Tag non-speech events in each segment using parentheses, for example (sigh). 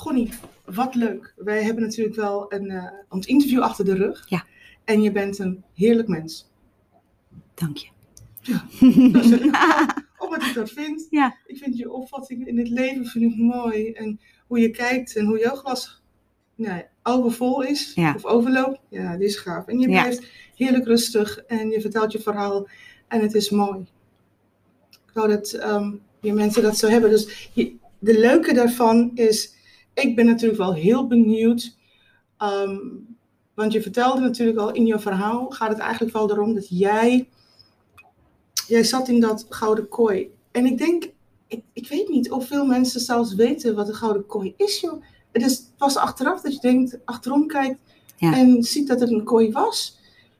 Gonnie, wat leuk. Wij hebben natuurlijk wel een uh, ons interview achter de rug. Ja. En je bent een heerlijk mens. Dank je. Ja, (laughs) omdat ik dat vind. Ja. Ik vind je opvatting in het leven vind ik mooi. En hoe je kijkt en hoe jouw glas nou, overvol is Ja. of overloopt. Ja, die is gaaf. En je Ja. blijft heerlijk rustig en je vertelt je verhaal. En het is mooi. Ik wou dat ehm, je mensen dat zo hebben. Dus je- de leuke daarvan is, ik ben natuurlijk wel heel benieuwd. ehm, want je vertelde natuurlijk al in je verhaal, gaat het eigenlijk wel erom dat jij, jij zat in dat gouden kooi. En ik denk, ik, ik weet niet of veel mensen zelfs weten wat een gouden kooi is, joh. Het is pas achteraf dat je denkt, achterom kijkt Ja. en ziet dat het een kooi was.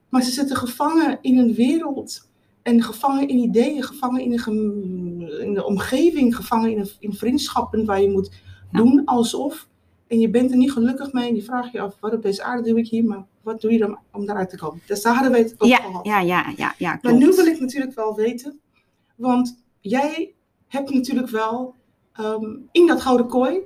Maar ze zitten gevangen in een wereld. En gevangen in ideeën, gevangen in, een in de omgeving, gevangen in, een, in vriendschappen waar je moet. Doen alsof. En je bent er niet gelukkig mee en je vraagt je af, wat op deze aarde doe ik hier, maar wat doe je dan om daaruit te komen? Dus daar hadden we het over Ja, gehad. ja, ja, ja, ja, Maar nu wil ik natuurlijk wel weten, want jij hebt natuurlijk wel ehm, in dat gouden kooi,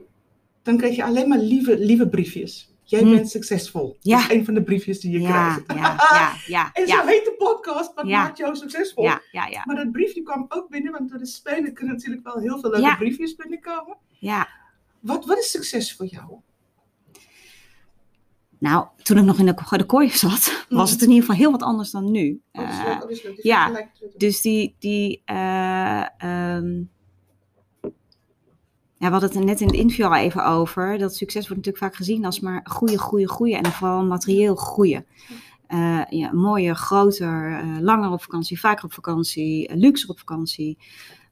dan krijg je alleen maar lieve, lieve briefjes. Jij Hm. bent succesvol. Ja. Dat is een van de briefjes die je Ja, krijgt. ja, ja, ja, (laughs) En zo heet de podcast, wat maakt jou succesvol? ja, ja, ja, Maar dat briefje kwam ook binnen, want door de spelen kunnen natuurlijk wel heel veel leuke briefjes binnenkomen. ja. Wat, wat is succes voor jou? Nou, toen ik nog in de, de kooi zat, was het in ieder geval heel wat anders dan nu. Oh, is Eh, leuk, oh, dat is leuk. Die ja. Dus die, die eh, ehm, ja, we hadden het net in het interview al even over. Dat succes wordt natuurlijk vaak gezien als maar groeien, groeien, groeien. En vooral materieel groeien. Eh, ja, mooier, groter, langer op vakantie, vaker op vakantie, luxer op vakantie.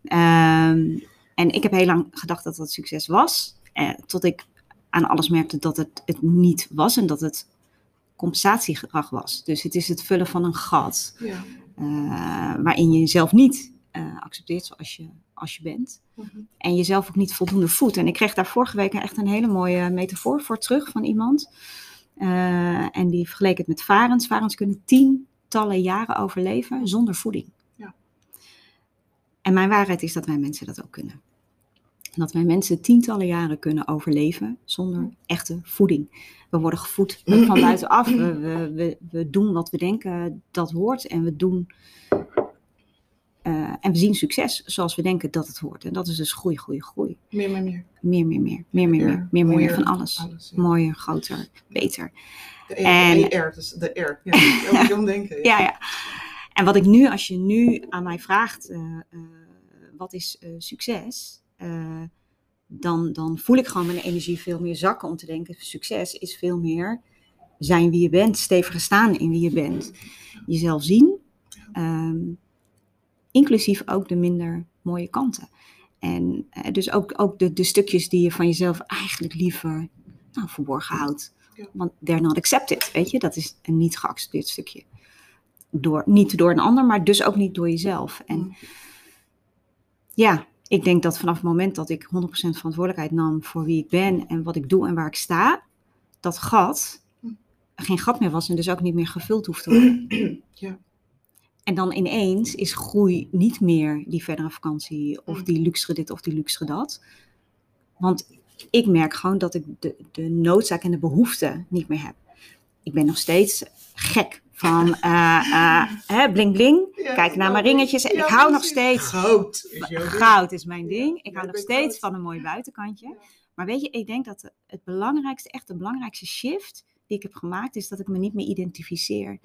Ehm, en ik heb heel lang gedacht dat dat succes was. Eh, tot ik aan alles merkte dat het het niet was. En dat het compensatiegedrag was. Dus het is het vullen van een gat Ja. eh, waarin je jezelf niet eh, accepteert zoals je, als je bent. Mhm. En jezelf ook niet voldoende voedt. En ik kreeg daar vorige week echt een hele mooie metafoor voor terug van iemand. Eh, en die vergeleek het met varens. Varens kunnen tientallen jaren overleven zonder voeding. Ja. En mijn waarheid is dat wij mensen dat ook kunnen. En dat wij mensen tientallen jaren kunnen overleven zonder echte voeding. We worden gevoed van (laughs) buitenaf. We, we, we, doen wat we denken dat hoort. En we doen. eh, en we zien succes zoals we denken dat het hoort. En dat is dus groei, groei, groei. Meer, meer, meer. Meer, meer, meer. Meer, meer, Ja, meer. Meer, meer, meer van alles. alles ja. Mooier, groter, beter. De En- E- de ER, dus de R. Ja, moet (laughs) denken. Ja, ja. En wat ik nu, als je nu aan mij vraagt, eh, eh, wat is succes? Eh, dan, dan voel ik gewoon mijn energie veel meer zakken om te denken, succes is veel meer zijn wie je bent, stevig staan in wie je bent. Jezelf zien, ehm, inclusief ook de minder mooie kanten. En eh, dus ook, ook de, de stukjes die je van jezelf eigenlijk liever nou, verborgen houdt. Ja. Want they're not accepted, weet je. Dat is een niet geaccepteerd stukje. Door, niet door een ander, maar dus ook niet door jezelf. En Mm. ja, ik denk dat vanaf het moment dat ik 100% verantwoordelijkheid nam voor wie ik ben en wat ik doe en waar ik sta, dat gat geen gat meer was en dus ook niet meer gevuld hoeft te worden. (clears throat) Ja. En dan ineens is groei niet meer die verdere vakantie of Mm. die luxere dit of die luxere dat. Want ik merk gewoon dat ik de, de noodzaak en de behoefte niet meer heb. Ik ben nog steeds gek van eh eh, hè, bling bling. Ja, Kijk naar mijn ja, ringetjes. En ja, ik hou nog steeds Goud. is. Goud is mijn ding. Ik hou nog steeds goud. van een mooi buitenkantje. Maar weet je, ik denk dat het belangrijkste, echt de belangrijkste shift die ik heb gemaakt, is dat ik me niet meer identificeer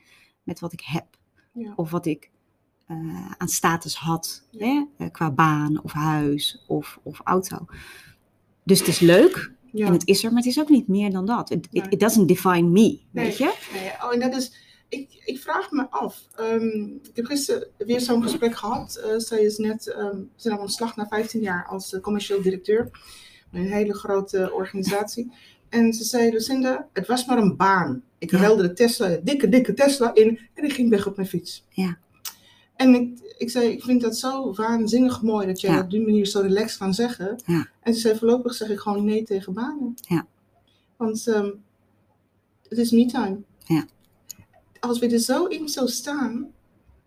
met wat ik heb. Ja. Of wat ik eh, aan status had. Ja. Hè? qua baan of huis of, of auto. Dus het is leuk Ja. en het is er, maar het is ook niet meer dan dat. It, it, Nee. it doesn't define me, Nee. weet je? Nee, oh, en dat is, ik, ik vraag me af. ehm, ik heb gisteren weer zo'n gesprek gehad. Eh, zij is net, ehm, ze nam ontslag na 15 jaar als eh, commercieel directeur. Een hele grote organisatie. En ze zei, Lucinda, het was maar een baan. Ik Ja. ruilde de Tesla, de dikke, dikke Tesla in en ik ging weg op mijn fiets. Ja. En ik, ik zei, ik vind dat zo waanzinnig mooi dat jij Ja. op die manier zo relaxed kan zeggen. Ja. En ze zei, voorlopig zeg ik gewoon nee tegen banen. Ja. Want ehm, het is me-time. Ja. Als we er zo in zo staan,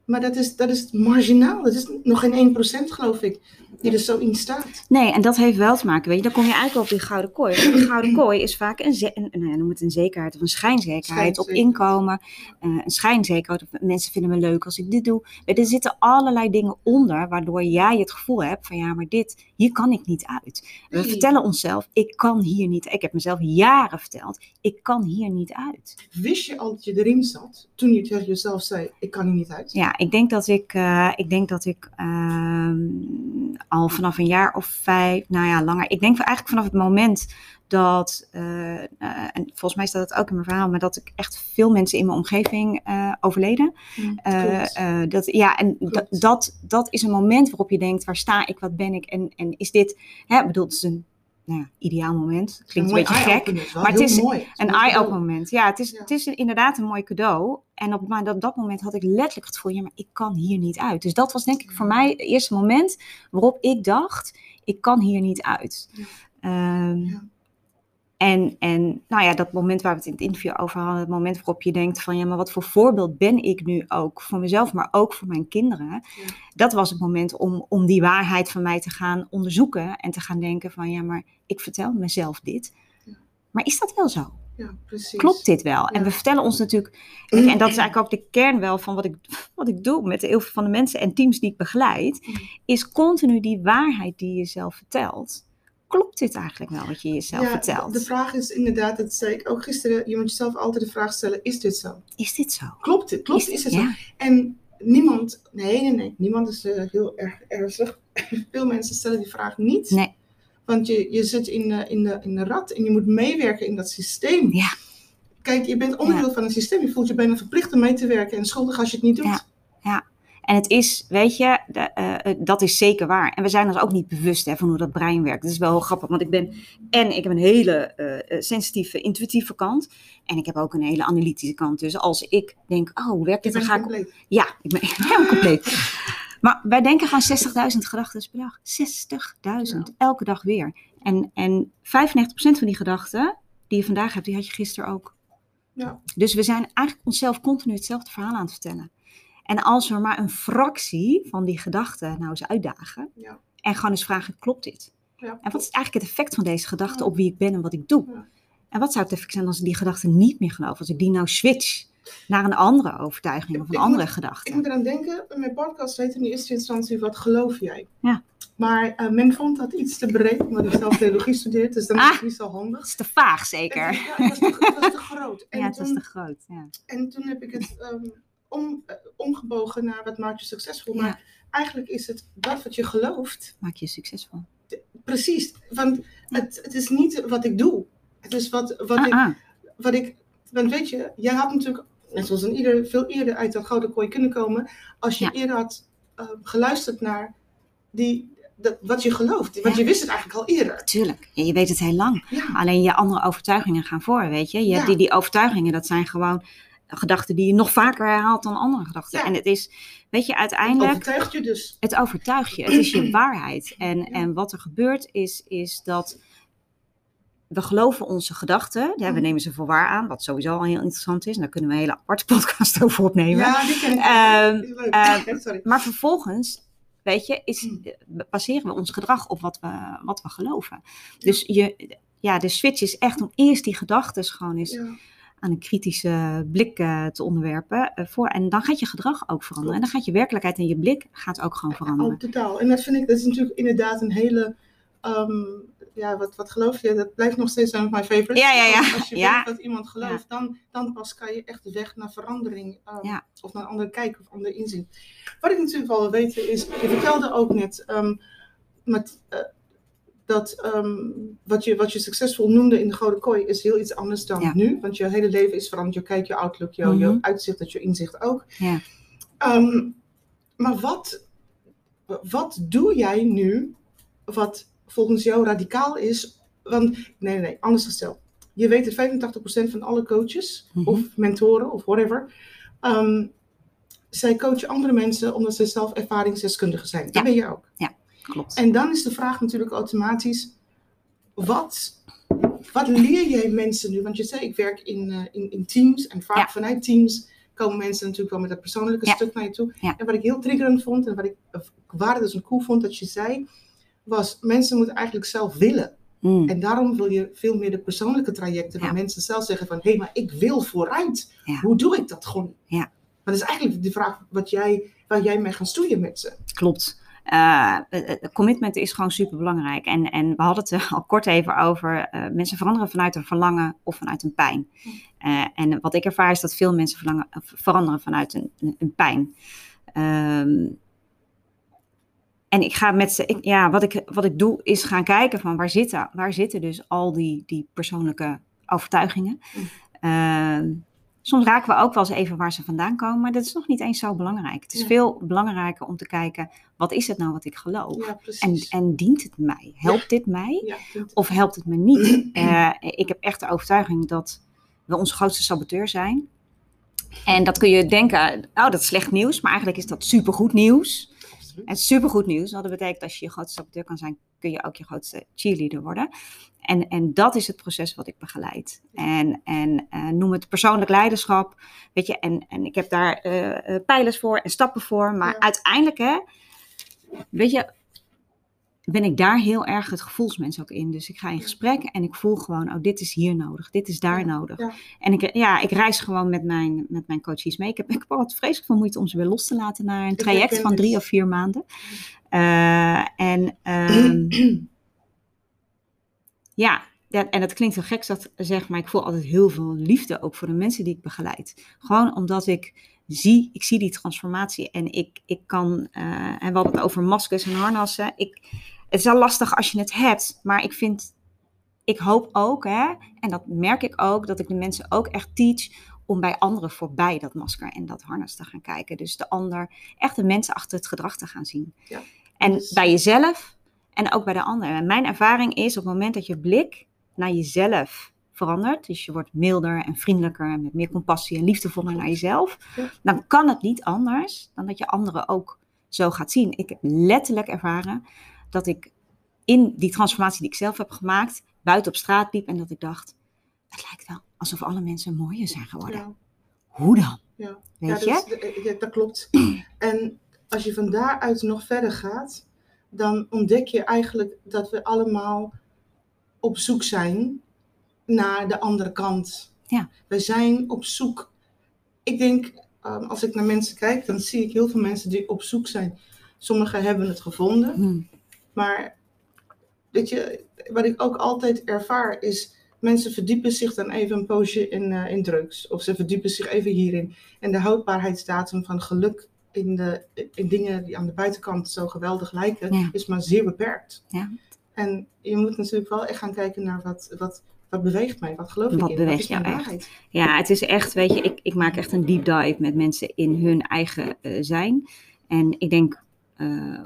maar dat is, dat is marginaal. Dat is nog geen 1% geloof ik, die er zo in staat. Nee, en dat heeft wel te maken, weet je, dan kom je eigenlijk op die gouden kooi. Want die gouden (clears throat) kooi is vaak een, ze- een nou ja, noem het een zekerheid of een schijnzekerheid op inkomen. eh, een schijnzekerheid, of mensen vinden me leuk als ik dit doe. Er zitten allerlei dingen onder, waardoor jij het gevoel hebt van ja, maar dit, hier kan ik niet uit. We vertellen onszelf, ik kan hier niet, ik heb mezelf jaren verteld, ik kan hier niet uit. Wist je al dat je erin zat toen je tegen jezelf zei: Ik kan hier niet uit? Ja, ik denk dat ik, eh, ik, denk dat ik ehm, al vanaf een jaar of vijf, nou ja, langer. Ik denk eigenlijk vanaf het moment dat, eh, eh, en volgens mij staat het ook in mijn verhaal, maar dat ik echt veel mensen in mijn omgeving eh, overleden. Eh, dat, ja, en dat, dat, dat is een moment waarop je denkt, waar sta ik, wat ben ik en, en is dit, hè, ik bedoel, het is een nou ja, ideaal moment. Klinkt een beetje gek. maar het is mooi. Een eye-open moment. Ja, het is, Ja. het is inderdaad een mooi cadeau. En op, maar op dat moment had ik letterlijk het gevoel, ja, maar ik kan hier niet uit. Dus dat was denk ik voor mij het eerste moment waarop ik dacht, ik kan hier niet uit. Ja. Ehm. En, en nou ja, dat moment waar we het in het interview over hadden, het moment waarop je denkt van ja, maar wat voor voorbeeld ben ik nu ook voor mezelf, maar ook voor mijn kinderen. Ja. Dat was het moment om, om die waarheid van mij te gaan onderzoeken en te gaan denken van ja, maar ik vertel mezelf dit. Ja. Maar is dat wel zo? Ja, precies. Klopt dit wel? En we vertellen ons natuurlijk, en dat is eigenlijk ook de kern wel van wat ik, wat ik doe met heel veel van de mensen en teams die ik begeleid, is continu die waarheid die je jezelf vertelt. Klopt dit eigenlijk wel wat je jezelf Ja, vertelt? De vraag is inderdaad, dat zei ik ook gisteren, je moet jezelf altijd de vraag stellen: Is dit zo? Is dit zo? Klopt dit? Klopt, is, het zo? En niemand, nee, nee, nee, niemand is eh, heel erg ernstig. (laughs) Veel mensen stellen die vraag niet. Nee. Want je, je zit in, de- in, de, in de rat en je moet meewerken in dat systeem. Ja. Kijk, je bent onderdeel van een systeem. Je voelt je bijna verplicht om mee te werken en schuldig als je het niet doet. En het is, weet je, de, eh, eh, dat is zeker waar. En we zijn ons ook niet bewust hè, van hoe dat brein werkt. Dat is wel grappig, want ik ben en ik heb een hele eh, sensitieve, intuïtieve kant. En ik heb ook een hele analytische kant. Dus als ik denk, oh, hoe werkt dit? Dan ga ik compleet. Ja, ik ben (laughs) helemaal compleet. Maar wij denken gewoon 60.000 gedachten per dag. 60.000, elke dag weer. En, en 95% van die gedachten die je vandaag hebt, die had je gisteren ook. Ja. Dus we zijn eigenlijk onszelf continu hetzelfde verhaal aan het vertellen. En als we maar een fractie van die gedachten nou eens uitdagen Ja. en gewoon eens vragen, klopt dit? Ja. En wat is eigenlijk het effect van deze gedachte Ja. op wie ik ben en wat ik doe? Ja. En wat zou het effect zijn als ik die gedachte niet meer geloof? Als ik die nou switch naar een andere overtuiging of Ik een andere moet- gedachte? Ik moet eraan denken, mijn podcast heet in eerste instantie Wat geloof jij? Ja. Maar eh, men vond dat iets te breed, omdat ik zelf theologie studeert, dus dan is Ah. het niet zo handig. Dat is te vaag zeker. Het, ja, het, was te, het was te groot. (laughs) En, ja, het was toen, te groot. Ja. en toen heb ik het ehm, om, eh, omgebogen naar wat maakt je succesvol. Ja. Maar eigenlijk is het dat wat je gelooft. Maak je succesvol. Precies, want het, het is niet wat ik doe. Het is wat, wat, Ah, ik, ah. wat ik. Want weet je, jij had natuurlijk, net zoals een ieder, veel eerder uit dat gouden kooi kunnen komen. Als je Ja. eerder had eh, geluisterd naar die, dat, wat je gelooft. Want Ja. je wist het eigenlijk al eerder. Tuurlijk. Ja, je weet het heel lang. Ja, Alleen je andere overtuigingen gaan voor, weet je. Je hebt die, die overtuigingen, dat zijn gewoon gedachten die je nog vaker herhaalt dan andere gedachten. Ja. En het is, weet je, het uiteindelijk... overtuigt je dus. Het overtuigt je. Het is je waarheid. En, Ja. en wat er gebeurt is, is dat we geloven onze gedachten. Ja, we Mhm. nemen ze voor waar aan, wat sowieso al heel interessant is. En daar kunnen we een hele aparte podcast (laughs) over opnemen. Ja, die ken ik. Ehm, is ehm, Sorry. Maar vervolgens, weet je, is, Mm. baseren we ons gedrag op wat we, wat we geloven. Dus je, ja, de switch is echt om eerst die gedachten gewoon eens Ja. Aan een kritische blik eh, te onderwerpen. eh, voor, en dan gaat je gedrag ook veranderen. En dan gaat je werkelijkheid en je blik gaat ook gewoon veranderen. Oh, totaal. En dat vind ik, dat is natuurlijk inderdaad een hele, ehm, ja, wat, wat geloof je? Dat blijft nog steeds een van mijn favorites. Ja, ja, ja. Als, je Ja. weet wat iemand gelooft, dan, dan pas kan je echt de weg naar verandering, ehm, Ja. of naar een andere kijk of ander inzien. Wat ik natuurlijk wel wil weten is, je vertelde ook net, ehm, met, eh, dat ehm, wat, je, wat je succesvol noemde in de Gouden Kooi is heel iets anders dan Ja. nu. Want je hele leven is veranderd, je kijk, je outlook, je, je Mhm. uitzicht, je inzicht ook. Ja. Ehm, maar wat, wat doe jij nu wat volgens jou radicaal is? Want, nee, nee, nee, anders gesteld. Je weet dat 85% van alle coaches, Mhm. of mentoren, of whatever, ehm, zij coachen andere mensen omdat ze zelf ervaringsdeskundigen zijn. Dat Ja. ben je ook. Klopt. En dan is de vraag natuurlijk automatisch, wat, wat leer jij mensen nu? Want je zei, ik werk in, eh, in, in teams en vaak Ja. vanuit teams komen mensen natuurlijk wel met dat persoonlijke Ja. stuk naar je toe. Ja. En wat ik heel triggerend vond en wat ik waarde dus een cool vond dat je zei, was mensen moeten eigenlijk zelf willen. Mm. En daarom wil je veel meer de persoonlijke trajecten, waar mensen zelf zeggen van, hé, maar ik wil vooruit. Hoe doe ik dat gewoon? Ja. Maar dat is eigenlijk de vraag wat jij, waar jij mee gaat stoeien met ze. Klopt. Eh, eh, eh, commitment is gewoon super belangrijk. En, en we hadden het al kort even over. mensen veranderen vanuit een verlangen of vanuit een pijn. En wat ik ervaar is dat veel mensen verlangen, veranderen vanuit een, een, pijn. Ehm, en ik ga met ze, ik, ja, wat ik, wat ik doe is gaan kijken van waar zitten, waar zitten dus al die, die persoonlijke overtuigingen. Mm. Soms raken we ook wel eens even waar ze vandaan komen, maar dat is nog niet eens zo belangrijk. Het is Ja. veel belangrijker om te kijken, wat is het nou wat ik geloof? Ja, En, en dient het mij? Helpt dit mij? Of helpt het me niet? (clears throat) Eh, ik heb echt de overtuiging dat we onze grootste saboteur zijn. En dat kun je denken, oh dat is slecht nieuws, maar eigenlijk is dat supergoed nieuws. En supergoed nieuws, dat betekent als je je grootste saboteur kan zijn, kun je ook je grootste cheerleader worden. En, en dat is het proces wat ik begeleid. En, en eh, noem het persoonlijk leiderschap. Weet je, en, en ik heb daar eh, pijlers voor en stappen voor. Maar Ja. uiteindelijk, hè, weet je, ben ik daar heel erg het gevoelsmens ook in. Dus ik ga in gesprek en ik voel gewoon, oh, dit is hier nodig, dit is daar Ja, nodig. ja. En ik, ja, ik reis gewoon met mijn, met mijn coaches mee. Ik heb, ik heb altijd vreselijk veel moeite om ze weer los te laten naar een traject van drie of vier maanden. Eh, en ehm, (clears throat) ja, ja, en het klinkt heel gek dat zeg, maar ik voel altijd heel veel liefde ook voor de mensen die ik begeleid. Gewoon omdat ik zie, ik zie die transformatie en ik, ik kan, eh, en we hadden het over maskers en harnassen. Ik, het is wel lastig als je het hebt, maar ik vind, ik hoop ook, hè, en dat merk ik ook, dat ik de mensen ook echt teach om bij anderen voorbij dat masker en dat harnas te gaan kijken. Dus de ander, echt de mensen achter het gedrag te gaan zien. Ja. En Dus- bij jezelf en ook bij de ander. En mijn ervaring is op het moment dat je blik naar jezelf verandert, dus je wordt milder en vriendelijker en met meer compassie en liefdevoller naar jezelf, Ja. dan kan het niet anders dan dat je anderen ook zo gaat zien. Ik heb letterlijk ervaren dat ik in die transformatie die ik zelf heb gemaakt, buiten op straat liep en dat ik dacht, het lijkt wel alsof alle mensen mooier zijn geworden. Ja. Hoe dan? Ja. Weet ja, je? dat, is- ja, dat klopt. (clears throat) En als je van daaruit nog verder gaat, dan ontdek je eigenlijk dat we allemaal op zoek zijn naar de andere kant. Ja. We zijn op zoek. Ik denk, um, als ik naar mensen kijk, dan zie ik heel veel mensen die op zoek zijn. Sommigen hebben het gevonden, Hmm. Maar weet je, wat ik ook altijd ervaar is, mensen verdiepen zich dan even een poosje in, eh, in drugs. Of ze verdiepen zich even hierin. En de houdbaarheidsdatum van geluk in, de, in dingen die aan de buitenkant zo geweldig lijken, Ja. is maar zeer beperkt. Ja. En je moet natuurlijk wel echt gaan kijken naar wat, wat, wat beweegt mij, wat geloof Wat ik in, beweegt jou echt? waarheid. Ja, het is echt, weet je, ik, ik maak echt een deep dive met mensen in hun eigen eh, zijn. En ik denk, eh,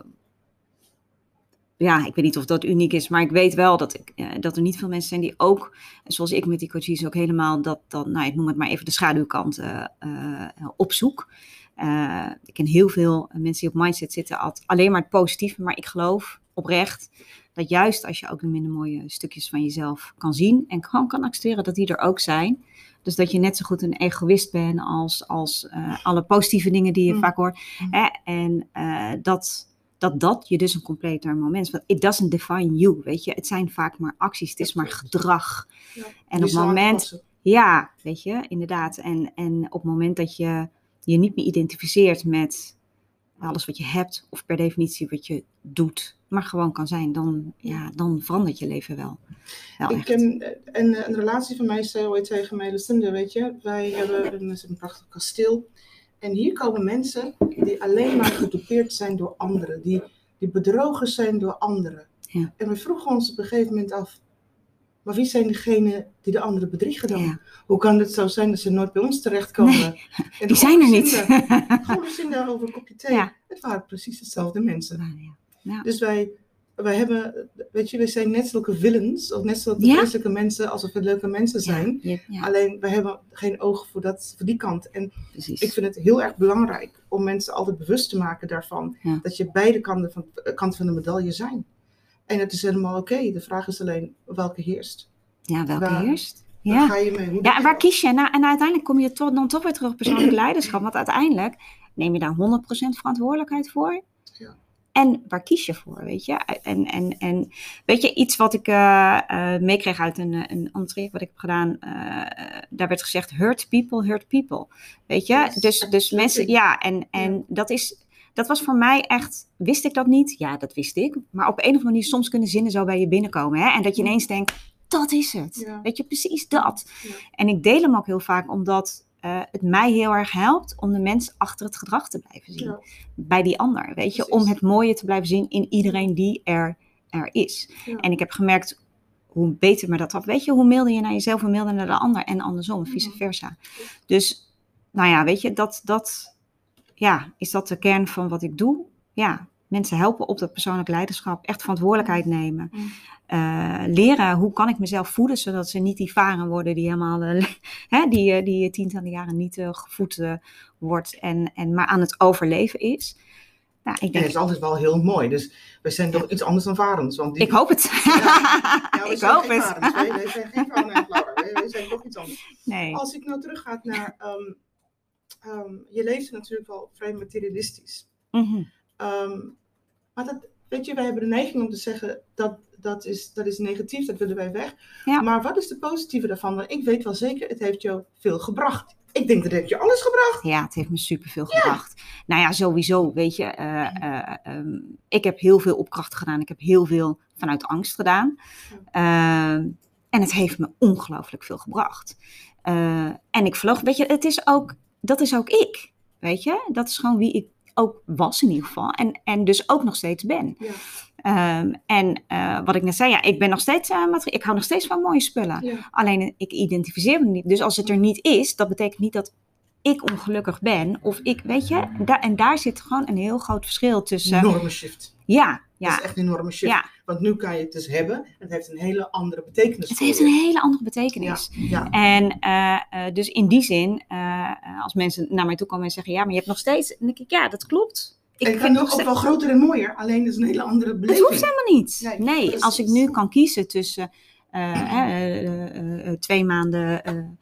ja, ik weet niet of dat uniek is, maar ik weet wel dat, ik, eh, dat er niet veel mensen zijn die ook, zoals ik met die coaches, ook helemaal dat, dat nou, ik noem het maar even de schaduwkant eh, eh, opzoek. Eh, ik ken heel veel mensen die op mindset zitten, alleen maar het positieve, maar ik geloof oprecht dat juist als je ook de minder mooie stukjes van jezelf kan zien en gewoon kan accepteren dat die er ook zijn, dus dat je net zo goed een egoïst bent als, als eh, alle positieve dingen die je Mm. vaak hoort. Mm. Hè? En eh, dat, dat dat je dus een completer moment is. Want it doesn't define you, weet je. Het zijn vaak maar acties, het is maar gedrag. Ja. En op het moment, aanpassen. ja, weet je, inderdaad. En, en op het moment dat je je niet meer identificeert met alles wat je hebt, of per definitie wat je doet, maar gewoon kan zijn, dan, ja, dan verandert je leven wel. wel Ik ken een, een relatie van mij zei ooit tegen mij, Lucinda, weet je, wij hebben een, een prachtig kasteel. En hier komen mensen die alleen maar gedupeerd zijn door anderen, die, die bedrogen zijn door anderen. Ja. En we vroegen ons op een gegeven moment af, maar wie zijn degenen die de anderen bedriegen dan? Ja. Hoe kan het zo zijn dat ze nooit bij ons terechtkomen? Nee, En Die zijn er niet. Gewoon Lucinda over een kopje thee. Ja. Het waren precies dezelfde mensen. Dus wij, wij hebben, weet je, we zijn net zulke villains, of net zulke Ja. mensen, alsof we leuke mensen zijn. Ja, ja, Alleen, we hebben geen oog voor, dat, voor die kant. En precies. ik vind het heel erg belangrijk om mensen altijd bewust te maken daarvan. Dat je beide kanten van, kanten van de medaille zijn. En het is helemaal oké. De vraag is alleen, welke heerst? Ja, welke Waar- heerst? Waar Ja. ga je mee? Hoe doe Ja, en waar kies je? Nou, en uiteindelijk kom je toch, dan toch weer terug op persoonlijk leiderschap. Want uiteindelijk neem je daar 100% verantwoordelijkheid voor. En waar kies je voor, weet je? En, en, en weet je, iets wat ik eh, eh, meekreeg uit een, eh, een traject wat ik heb gedaan. daar werd gezegd, hurt people, hurt people. Weet je? Yes, dus, dus mensen, ja, en, en dat is... Dat was voor mij echt, wist ik dat niet? Ja, dat wist ik. Maar op een of andere manier, soms kunnen zinnen zo bij je binnenkomen. Hè? En dat je ineens denkt, dat is het. Ja. Weet je, precies dat. Ja. En ik deel hem ook heel vaak omdat eh, het mij heel erg helpt om de mens achter het gedrag te blijven zien. Ja. Bij die ander, weet je. Precies. Om het mooie te blijven zien in iedereen die er, er is. Ja. En ik heb gemerkt, hoe beter me dat af. Weet je, hoe milder je naar jezelf, hoe milder naar de ander. En andersom, vice versa. Dus, nou ja, weet je, dat, dat ja, is dat de kern van wat ik doe. Ja, mensen helpen op dat persoonlijk leiderschap. Echt verantwoordelijkheid nemen. Mm. Eh, leren hoe kan ik mezelf voeden, zodat ze niet die varen worden die helemaal, eh, (laughs) die, eh, die tientallen jaren niet gevoed wordt en, en maar aan het overleven is. Nou, ik En denk, het is altijd wel heel mooi. Dus we zijn toch iets anders dan varens. Want die, ik hoop het. Ja, (laughs) ik hoop het. varens. Wij, wij zijn geen en Laura. Wij, wij zijn toch iets anders. Nee. Als ik nou terugga naar... ehm, ehm, je leeft natuurlijk wel vrij materialistisch. Mhm. Ehm, maar dat, weet je, wij hebben de neiging om te zeggen dat dat is, dat is negatief, dat willen wij weg. Ja. Maar wat is de positieve daarvan? Want ik weet wel zeker, het heeft jou veel gebracht. Ik denk dat het je alles gebracht. Ja, het heeft me superveel gebracht. Nou ja, sowieso, weet je. eh, eh, ehm, ik heb heel veel opkrachten gedaan. Ik heb heel veel vanuit angst gedaan. Ehm, en het heeft me ongelooflijk veel gebracht. Eh, en ik vloog, weet je, het is ook, dat is ook ik. Weet je, dat is gewoon wie ik ook was in ieder geval. En, en dus ook nog steeds ben. Ja. Ehm, en eh, wat ik net zei, ja, ik ben nog steeds, materi- ik hou nog steeds van mooie spullen. Ja. Alleen eh, ik identificeer me niet. Dus als het er niet is, dat betekent niet dat ik ongelukkig ben. Of ik, weet je, da en daar zit gewoon een heel groot verschil tussen. Enorme shift. Ja, Dat ja. is echt een enorme shift. Ja. Want nu kan je het dus hebben. Het heeft een hele andere betekenis. Het heeft een hele andere betekenis. Ja. En eh, eh, dus in die zin, eh, als mensen naar mij toe komen en zeggen, ja, maar je hebt nog steeds, dan denk ik, ja, dat klopt. Ik vind nog ook wel groter en mooier. Alleen het is een hele andere Het beleving. hoeft helemaal niet. Nee, als ik nu kan kiezen tussen twee maanden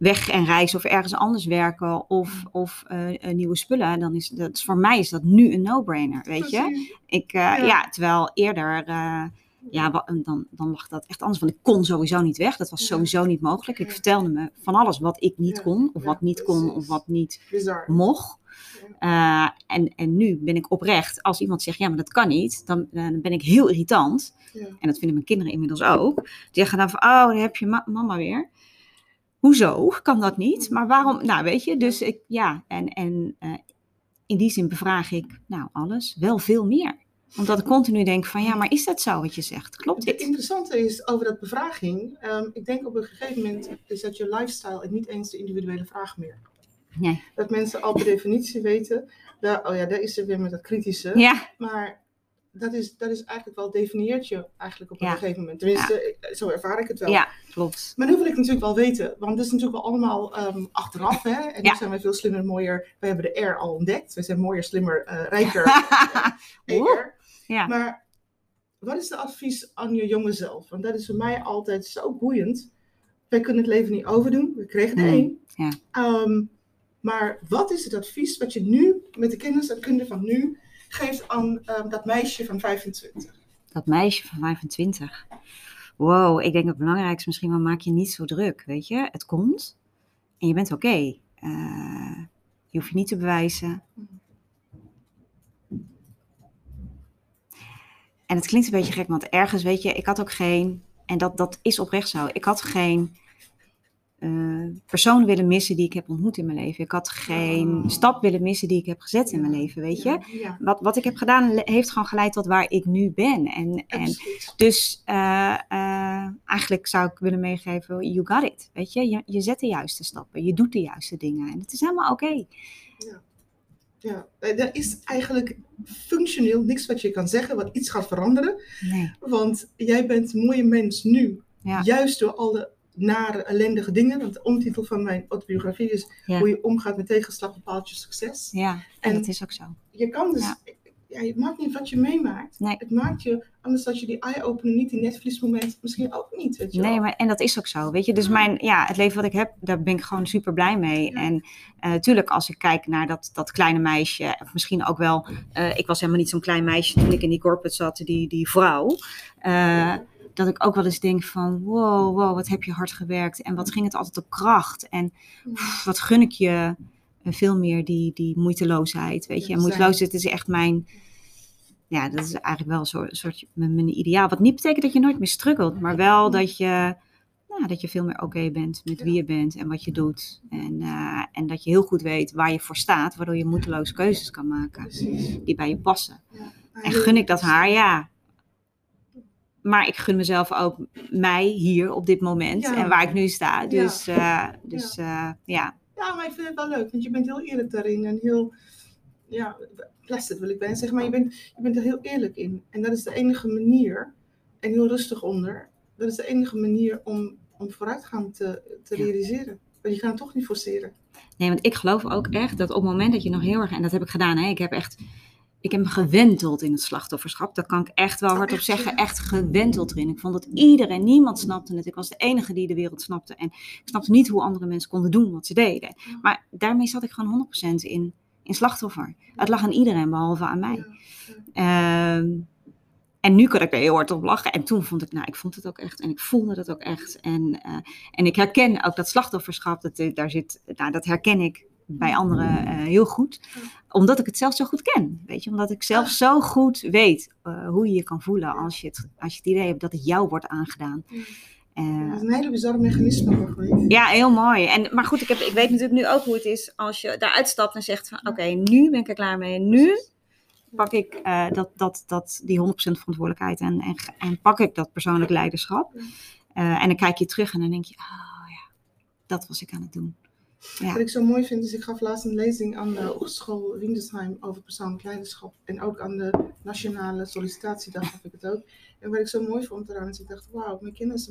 weg en reizen of ergens anders werken of, of eh, eh, nieuwe spullen, dan is dat voor mij is dat nu een no-brainer, weet je. Ik, eh, Ja. ja. terwijl eerder, ja, dan, dan lag dat echt anders, want ik kon sowieso niet weg. Dat was sowieso niet mogelijk. Ik vertelde me van alles wat ik niet kon, of wat niet kon, of wat niet Bizar. mocht. En, en nu ben ik oprecht, als iemand zegt, ja, maar dat kan niet, dan, dan ben ik heel irritant. Ja. En dat vinden mijn kinderen inmiddels ook. Die zeggen dan van, oh, daar heb je ma- mama weer. Hoezo? Kan dat niet? Maar waarom? Nou, weet je, dus ik, ja, en, en eh, in die zin bevraag ik, nou, alles, wel veel meer. Omdat ik continu denk van, ja, maar is dat zo wat je zegt? Klopt Het dit? interessante is over dat bevraging. ehm, ik denk op een gegeven moment is dat je lifestyle en niet eens de individuele vraag meer. Nee. Dat mensen al per definitie weten, daar, oh ja, daar is er weer met dat kritische. Ja, Maar dat is, dat is eigenlijk wel, definieert je eigenlijk op een Ja. gegeven moment. Tenminste, zo ervaar ik het wel. ja, klopt. Maar nu wil ik natuurlijk wel weten, want het is natuurlijk wel allemaal ehm, achteraf. Hè? En nu Ja. zijn wij veel slimmer, mooier. We hebben de R al ontdekt. We zijn mooier, slimmer, eh, (laughs) rijker. Ja. Maar wat is de advies aan je jonge zelf? Want dat is voor mij altijd zo boeiend. Wij kunnen het leven niet overdoen. We kregen er één. ja. Ehm, maar wat is het advies wat je nu, met de kennis en kunde van nu, geeft aan ehm, dat meisje van 25? Dat meisje van 25. Wow, ik denk het belangrijkste misschien wel, maak je niet zo druk, weet je. Het komt en je bent oké. Eh, je hoeft je niet te bewijzen. En het klinkt een beetje gek, want ergens, weet je, ik had ook geen, en dat, dat is oprecht zo, ik had geen eh persoon willen missen die ik heb ontmoet in mijn leven. Ik had geen Oh. stap willen missen die ik heb gezet in mijn leven, weet je. Ja, ja, Wat, wat ik heb gedaan heeft gewoon geleid tot waar ik nu ben. En, en dus eh, eh, eigenlijk zou ik willen meegeven, you got it. Weet je? je, je zet de juiste stappen, je doet de juiste dingen. En het is helemaal oké. Ja, eh, er is eigenlijk functioneel niks wat je kan zeggen wat iets gaat veranderen. Nee. Want jij bent een mooie mens nu. Ja. Juist door alle nare, ellendige dingen. Want de omtitel van mijn autobiografie is Ja. hoe je omgaat met tegenslag bepaalt je succes. Ja, en En- dat is ook zo. Je kan dus, Ja. ja, het maakt niet wat je meemaakt. Nee. Het maakt je, anders dat je die eye-opener niet, die Netflix-moment, misschien ook niet. Weet je Nee, wel. maar en dat is ook zo, weet je. Dus mijn, ja, het leven wat ik heb, daar ben ik gewoon super blij mee. Ja. En eh, natuurlijk, als ik kijk naar dat, dat kleine meisje, of misschien ook wel, eh, ik was helemaal niet zo'n klein meisje toen ik in die corporate zat, die, die vrouw. eh, dat ik ook wel eens denk van, wow, wow, wat heb je hard gewerkt. En wat ging het altijd op kracht. En pff, wat gun ik je eh, veel meer die, die moeiteloosheid, weet je. En moeiteloosheid is echt mijn, ja, dat is eigenlijk wel een soort, soort mijn, ideaal. Wat niet betekent dat je nooit meer struggelt, maar wel dat je, nou, dat je veel meer oké bent met wie je bent en wat je doet. En, eh, en dat je heel goed weet waar je voor staat, waardoor je moeiteloze keuzes kan maken die bij je passen. En gun ik dat haar? Ja. Maar ik gun mezelf ook mij hier op dit moment Ja. en waar ik nu sta. Dus ja, dus, eh, ja. Ja, maar ik vind het wel leuk, want je bent heel eerlijk daarin en heel, ja, plastic wil ik bijna zeggen, maar je bent, je bent er heel eerlijk in. En dat is de enige manier, en heel rustig onder, dat is de enige manier om, om vooruitgang te, te Ja. realiseren. Want je gaat het toch niet forceren. Nee, want ik geloof ook echt dat op het moment dat je nog heel erg, en dat heb ik gedaan, hè, ik heb echt, ik heb me gewenteld in het slachtofferschap. Daar kan ik echt wel Oh, hardop zeggen, echt gewenteld erin. Ik vond dat iedereen, niemand snapte het. Ik was de enige die de wereld snapte. En ik snapte niet hoe andere mensen konden doen wat ze deden. Maar daarmee zat ik gewoon 100% in, in slachtoffer. Het lag aan iedereen, behalve aan mij. Ehm, en nu kan ik er heel hard op lachen. En toen vond ik, nou, ik vond het ook echt. En ik voelde dat ook echt. En, eh, en ik herken ook dat slachtofferschap, dat, eh, daar zit, nou, dat herken ik bij anderen eh, heel goed. Omdat ik het zelf zo goed ken. Weet je, omdat ik zelf zo goed weet eh, hoe je je kan voelen als je, het, als je het idee hebt dat het jou wordt aangedaan. Eh, Dat is een hele bizarre mechanisme ja, heel mooi. En, maar goed, ik, heb, ik weet natuurlijk nu ook hoe het is als je daaruit stapt en zegt van oké, nu ben ik er klaar mee. Nu pak ik dat, dat, dat, die 100% verantwoordelijkheid en, en, en pak ik dat persoonlijk leiderschap. En dan kijk je terug en dan denk je, oh ja, dat was ik aan het doen. Ja. Wat ik zo mooi vind, is ik gaf laatst een lezing aan de Hogeschool Windesheim over persoonlijk leiderschap. En ook aan de Nationale Sollicitatiedag gaf ik het ook. En wat ik zo mooi vond eraan is, ik dacht, wauw, mijn kennis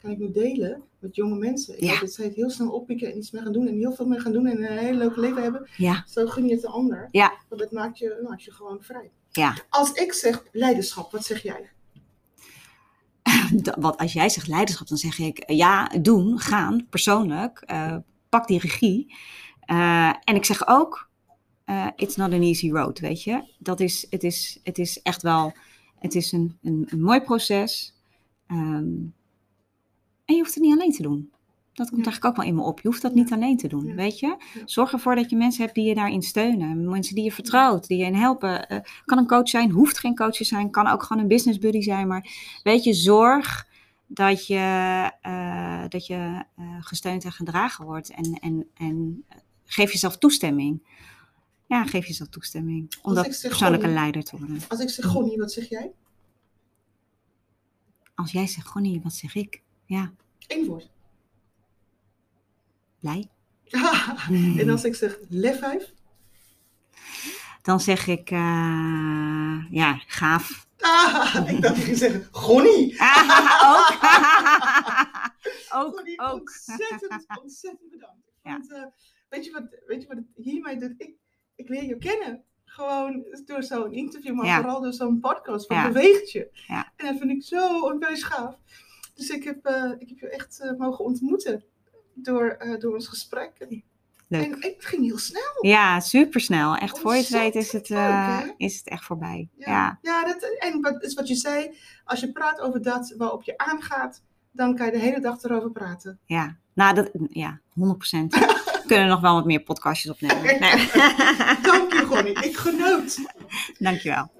kan ik nu delen met jonge mensen. Ik Ja. dat zij het heel snel oppikken en iets mee gaan doen. En heel veel mee gaan doen en een heel leuk leven hebben. Ja, Zo gun je het de ander. Ja. Want dat maakt je, maakt je gewoon vrij. ja. Als ik zeg leiderschap, wat zeg jij? (laughs) Wat als jij zegt leiderschap, dan zeg ik ja, doen, gaan, persoonlijk. eh, pak die regie. Eh, en ik zeg ook, eh, it's not an easy road, weet je. Dat is, het, is, het is echt wel, het is een, een, een mooi proces. Ehm, en je hoeft het niet alleen te doen. Dat komt Ja. eigenlijk ook wel in me op. Je hoeft dat niet alleen te doen, Ja. weet je. Zorg ervoor dat je mensen hebt die je daarin steunen. Mensen die je vertrouwt, die je in helpen. Eh, kan een coach zijn, hoeft geen coach te zijn. Kan ook gewoon een business buddy zijn. Maar weet je, zorg dat je, eh, dat je eh, gesteund en gedragen wordt. En, en, en geef jezelf toestemming. Ja, geef jezelf toestemming. Om dat persoonlijke leider te worden. Als ik zeg Gonnie, wat zeg jij? Als jij zegt, Gonnie, wat zeg ik? Ja, Eén woord. blij. (laughs) en als ik zeg lefwijf? Dan zeg ik, eh, ja, gaaf. Ah, ik dacht je ging zeggen Gonnie. ook. (laughs) ook, Gonnie, ook. ontzettend, ontzettend bedankt. Ja. Want, eh, weet, je wat, weet je wat het hiermee doet? Ik, ik leer je kennen. Gewoon door zo'n interview, maar Ja. vooral door zo'n podcast. Wat Ja. beweegt je? Ja. En dat vind ik zo onwijs gaaf. Dus ik heb, eh, ik heb je echt eh, mogen ontmoeten door, door ons gesprek. En, Leuk. en het ging heel snel. Ja, supersnel. Echt, voor je het weet is het, eh, leuk, is het echt voorbij. Ja, Ja, ja dat, en wat is wat je zei, als je praat over dat waarop je aangaat, dan kan je de hele dag erover praten. ja. Nou, dat, ja, 100%. We (laughs) kunnen nog wel wat meer podcastjes opnemen. Nee. (laughs) Dank je, Gonnie. Ik genoot. Dankjewel.